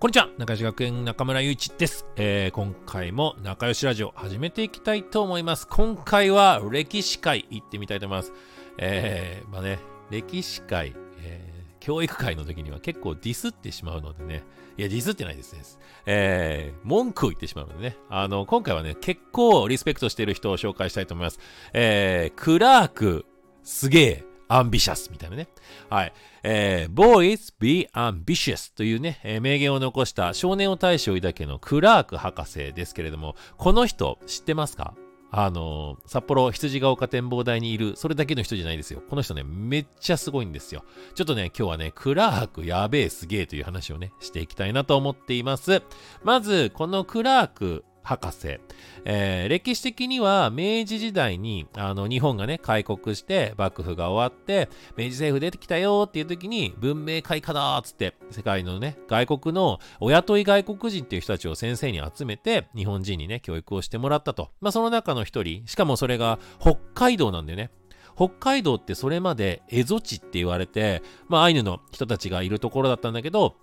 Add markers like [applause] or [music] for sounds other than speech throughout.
こんにちは仲良し学園中村祐一です、えー、今回も仲良しラジオ始めていきたいと思います今回は歴史会行ってみたいと思いますえー、まあね歴史会、えー、教育会の時には結構ディスってしまうのでねいや、ディスってないですね。えー、文句を言ってしまうのでね。あの、今回はね、結構リスペクトしている人を紹介したいと思います。えー、クラーク、すげえ、アンビシャスみたいなね。はい。えー、Boys be ambitious というね、えー、名言を残した少年を大将だけのクラーク博士ですけれども、この人知ってますか？あのー、札幌羊ヶ丘展望台にいる、それだけの人じゃないですよ。この人ね、めっちゃすごいんですよ。ちょっとね、今日はね、クラークやべえすげえという話をね、していきたいなと思っています。まず、このクラーク博士。えー、歴史的には明治時代にあの日本がね開国して幕府が終わって明治政府出てきたよっていう時に文明開化だっつって世界のね外国のお雇い外国人っていう人たちを先生に集めて日本人にね教育をしてもらったと。まあその中の一人しかもそれが北海道なんだよね。北海道ってそれまで蝦夷地って言われて、まあアイヌの人たちがいるところだったんだけど、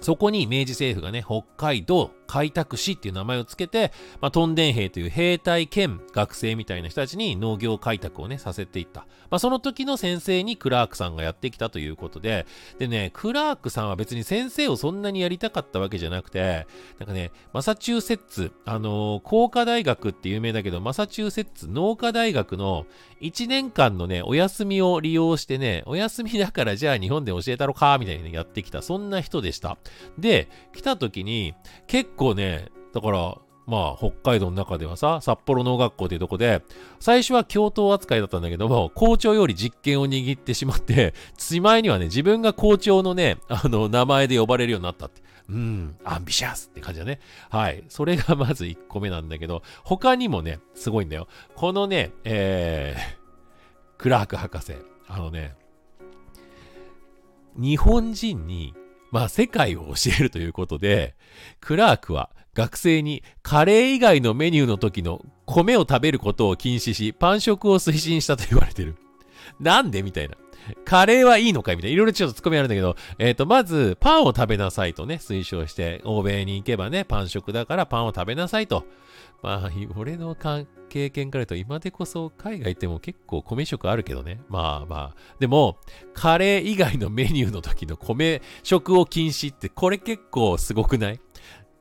そこに明治政府がね、北海道開拓士っていう名前をつけて、まあ、トンデン兵という兵隊兼学生みたいな人たちに農業開拓をね、させていった。まあ、その時の先生にクラークさんがやってきたということで、でね、クラークさんは別に先生をそんなにやりたかったわけじゃなくて、なんかね、マサチューセッツ、あのー、工科大学って有名だけど、マサチューセッツ農科大学の1年間のね、お休みを利用してね、お休みだからじゃあ日本で教えたろか、みたいに、やってきた、そんな人でした。で、来た時に、結構ね、だから、まあ、北海道の中ではさ、札幌農学校っていうとこで、最初は教頭扱いだったんだけども、校長より実験を握ってしまって、しまいにはね、自分が校長のね、あの、名前で呼ばれるようになったって。うん、アンビシャスって感じだね。はい。それがまず1個目なんだけど、他にもね、すごいんだよ。このね、えー、クラーク博士。あのね、日本人にまあ世界を教えるということで、クラークは学生にカレー以外のメニューの時の米を食べることを禁止し、パン食を推進したと言われてる。なんでみたいな。カレーはいいのかみたいな。いろいろちょっとツッコミあるんだけど、えっ、ー、と、まず、パンを食べなさいとね、推奨して、欧米に行けばね、パン食だからパンを食べなさいと。まあ、[laughs] 俺の経験から言うと、今でこそ海外行っても結構米食あるけどね。まあまあ。でも、カレー以外のメニューの時の米食を禁止って、これ結構すごくない？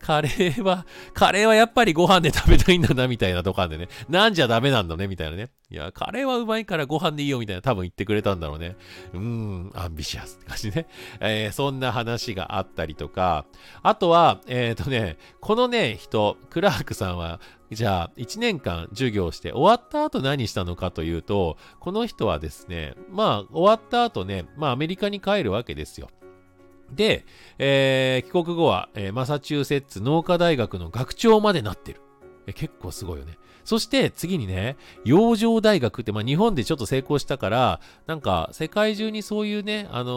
カレーは、カレーはやっぱりご飯で食べたいんだな、みたいなとこあんでね。なんじゃダメなんだね、みたいなね。いや、カレーはうまいからご飯でいいよ、みたいな多分言ってくれたんだろうね。うーん、アンビシャスって感じね。えー、そんな話があったりとか、あとは、えっ、ー、とね、このね、人、クラークさんは、じゃあ、1年間授業して終わった後何したのかというと、この人はですね、まあ、終わった後ね、まあ、アメリカに帰るわけですよ。で、えー、帰国後は、えー、マサチューセッツ農科大学の学長までなってる。え結構すごいよね。そして次にね、洋上大学って、まあ日本でちょっと成功したから、なんか世界中にそういうね、あの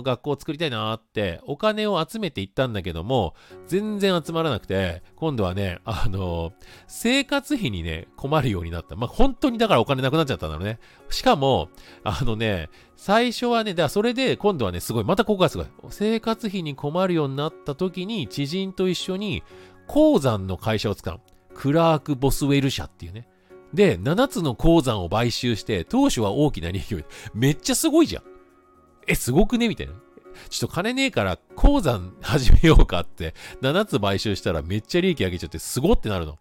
ー、学校を作りたいなってお金を集めていったんだけども、全然集まらなくて、今度はね、あのー、生活費にね、困るようになった。まあ本当にだからお金なくなっちゃったんだろうね。しかも、あのね、最初はね、だからそれで今度はね、すごい、またここがすごい。生活費に困るようになった時に、知人と一緒に鉱山の会社を使う。クラーク・ボスウェル社っていうね。で、7つの鉱山を買収して、当初は大きな利益を、めっちゃすごいじゃん。え、すごくね？みたいな。ちょっと金ねえから鉱山始めようかって、7つ買収したらめっちゃ利益上げちゃって、すごってなるの。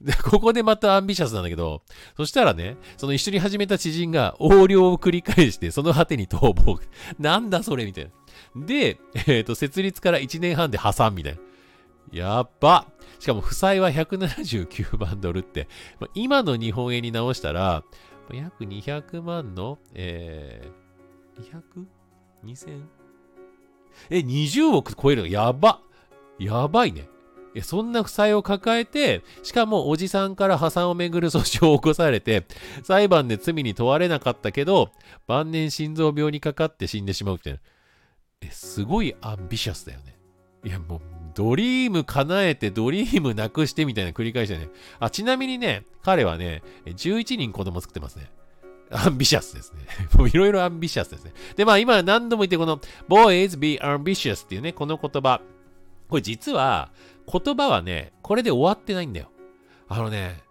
で、ここでまたアンビシャスなんだけど、そしたらね、その一緒に始めた知人が横領を繰り返して、その果てに逃亡。なんだそれ？みたいな。で、えっ、ー、と、設立から1年半で破産みたいな。やっば。しかも負債は179万ドルって、まあ今の日本円に直したら、約200万の、えー、200?2000? え、20億超えるの？やば。やばいね。そんな負債を抱えて、しかもおじさんから破産をめぐる訴訟を起こされて、裁判で罪に問われなかったけど、晩年心臓病にかかって死んでしまうみたいな。え、すごいアンビシャスだよね。いや、もうドリーム叶えてドリームなくしてみたいな繰り返してね。あ、ちなみにね、彼はね、11人子供作ってますね。アンビシャスですね。[laughs] もういろいろアンビシャスですね。で、まあ今何度も言ってこの boys be ambitious っていうね、この言葉。これ実は、言葉はね、これで終わってないんだよ。あのね、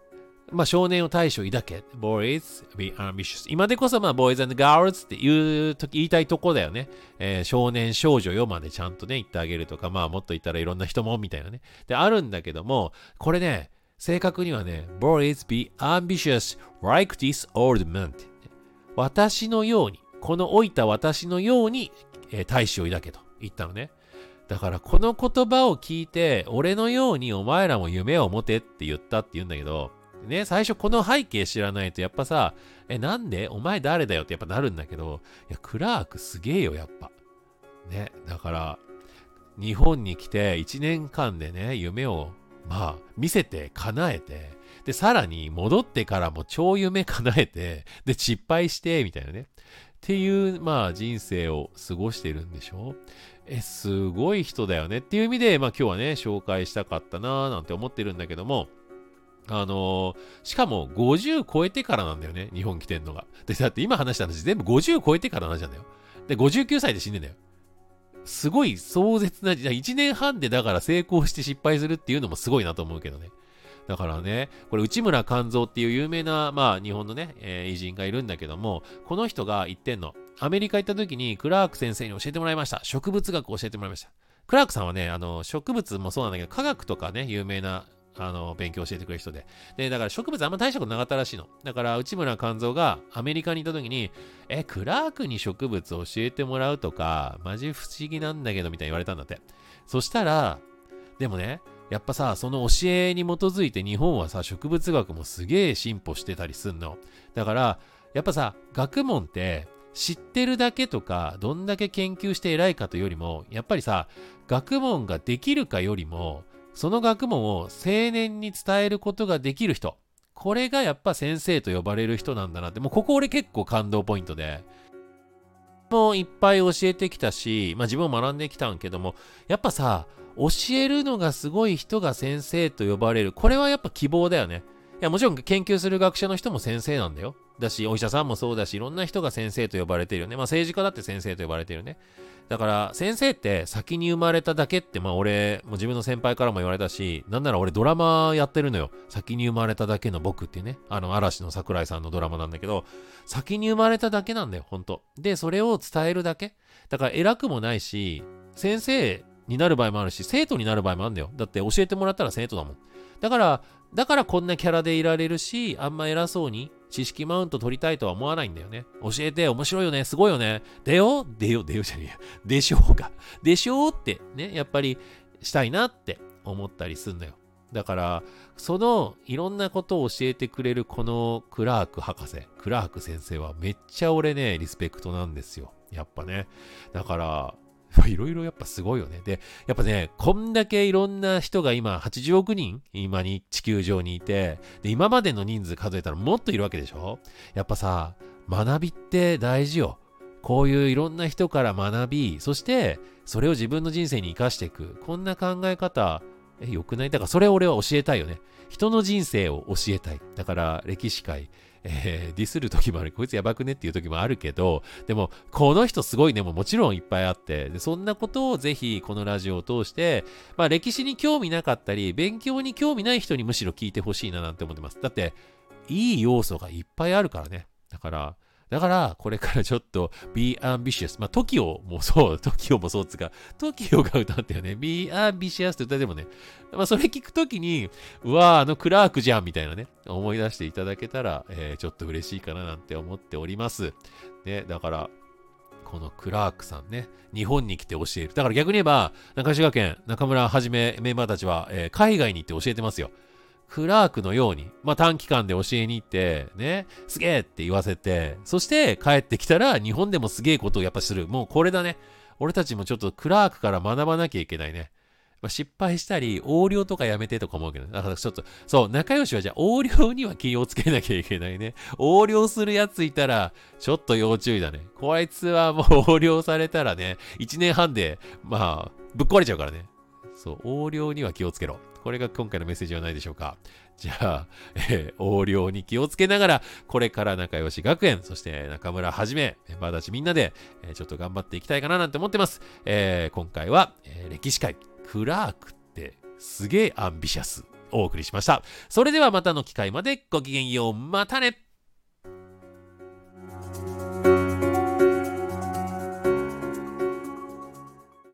まあ少年を大将抱け。boys be ambitious. 今でこそまあ boys and girls って言うと言いたいとこだよね。えー、少年少女よまでちゃんとね言ってあげるとか、まあもっと言ったらいろんな人もみたいなね。で、あるんだけども、これね、正確にはね、boys be ambitious like this old man、私のように、この老いた私のように、えー、大使を抱けと言ったのね。だからこの言葉を聞いて、俺のようにお前らも夢を持てって言ったって言うんだけど、ね、最初この背景知らないとやっぱさ、え、なんで？お前誰だよってやっぱなるんだけど、いや、クラークすげえよ、やっぱ。ね、だから、日本に来て1年間でね、夢を、まあ、見せて、叶えて、で、さらに戻ってからも超夢叶えて、で、失敗して、みたいなね。っていう、まあ、人生を過ごしてるんでしょ？え、すごい人だよねっていう意味で、まあ今日はね、紹介したかったなーなんて思ってるんだけども、あの、しかも50超えてからなんだよね、日本来てんのが。で、だって今話した話全部50超えてからの話なんだよ。で、59歳で死んでんだよ。すごい壮絶な、じゃ1年半でだから成功して失敗するっていうのもすごいなと思うけどね。だからね、これ内村勘三っていう有名な、まあ日本のね、えー、偉人がいるんだけども、この人が言ってんの。アメリカ行った時にクラーク先生に教えてもらいました。植物学を教えてもらいました。クラークさんはね、あの、植物もそうなんだけど、科学とかね、有名なあの、勉強教えてくれる人で。で、だから植物あんま大したことなかったらしいの。だから、内村勘三がアメリカに行った時に、え、クラークに植物教えてもらうとか、マジ不思議なんだけど、みたいに言われたんだって。そしたら、でもね、やっぱさ、その教えに基づいて日本はさ、植物学もすげえ進歩してたりすんの。だから、やっぱさ、学問って、知ってるだけとか、どんだけ研究して偉いかというよりも、やっぱりさ、学問ができるかよりも、その学問を青年に伝えることができる人。これがやっぱ先生と呼ばれる人なんだなって、もうここ俺結構感動ポイントで。もういっぱい教えてきたし、まあ自分も学んできたんけども、やっぱさ、教えるのがすごい人が先生と呼ばれる。これはやっぱ希望だよね。いや、もちろん研究する学者の人も先生なんだよ。だし、お医者さんもそうだし、いろんな人が先生と呼ばれてるよね。まあ政治家だって先生と呼ばれてるね。だから先生って先に生まれただけってまあ俺もう自分の先輩からも言われたしなんなら俺ドラマやってるのよ。先に生まれただけの僕っていうね。あの嵐の桜井さんのドラマなんだけど先に生まれただけなんだよほんとでそれを伝えるだけ。だから偉くもないし先生になる場合もあるし生徒になる場合もあるんだよ。だって教えてもらったら生徒だもん。だからだからこんなキャラでいられるしあんま偉そうに知識マウント取りたいとは思わないんだよね。教えて、面白いよね、すごいよね。でよ、でよ、でよ？じゃねえや。でしょうか？[laughs] でしょうってね、やっぱりしたいなって思ったりすんのよ。だから、そのいろんなことを教えてくれるこのクラーク博士、クラーク先生はめっちゃ俺ね、リスペクトなんですよ。やっぱね。だから、[laughs] いろいろやっぱすごいよね。で、やっぱね、こんだけいろんな人が今、80億人今に地球上にいて、で、今までの人数数えたらもっといるわけでしょ？やっぱさ、学びって大事よ。こういういろんな人から学び、そしてそれを自分の人生に生かしていく。こんな考え方、え、良くない？だからそれを俺は教えたいよね。人の人生を教えたい。だから歴史界、えー、ディスる時もある。こいつやばくねっていう時もあるけど、でも、この人すごいねももちろんいっぱいあって、でそんなことをぜひこのラジオを通して、まあ歴史に興味なかったり、勉強に興味ない人にむしろ聞いてほしいななんて思ってます。だって、いい要素がいっぱいあるからね。だから、だから、これからちょっと be ambitious。まあ、TOKIO もそう、TOKIO もそうっつか、TOKIO が歌ったよね。be ambitious って歌ってもね。まあ、それ聞くときに、うわあのクラークじゃんみたいなね、思い出していただけたら、えー、ちょっと嬉しいかななんて思っております。ね、だから、このクラークさんね、日本に来て教える。だから逆に言えば、中島県、中村はじめメンバーたちは、えー、海外に行って教えてますよ。クラークのように、まあ、短期間で教えに行って、ね、すげえって言わせて、そして帰ってきたら日本でもすげえことをやっぱする。もうこれだね。俺たちもちょっとクラークから学ばなきゃいけないね。まあ、失敗したり、横領とかやめてとか思うけど、だからちょっと、そう、仲良しはじゃあ横領には気をつけなきゃいけないね。横領するやついたら、ちょっと要注意だね。こいつはもう [laughs] 横領されたらね、1年半で、まあ、ぶっ壊れちゃうからね。そう、横領には気をつけろ。これが今回のメッセージはないでしょうか。じゃあ、えー、横領に気をつけながら、これから仲良し学園、そして中村はじめ、メンバーたちみんなで、えー、ちょっと頑張っていきたいかななんて思ってます。えー、今回は、えー、歴史界、クラークってすげえアンビシャス。お送りしました。それではまたの機会までごきげんよう。またね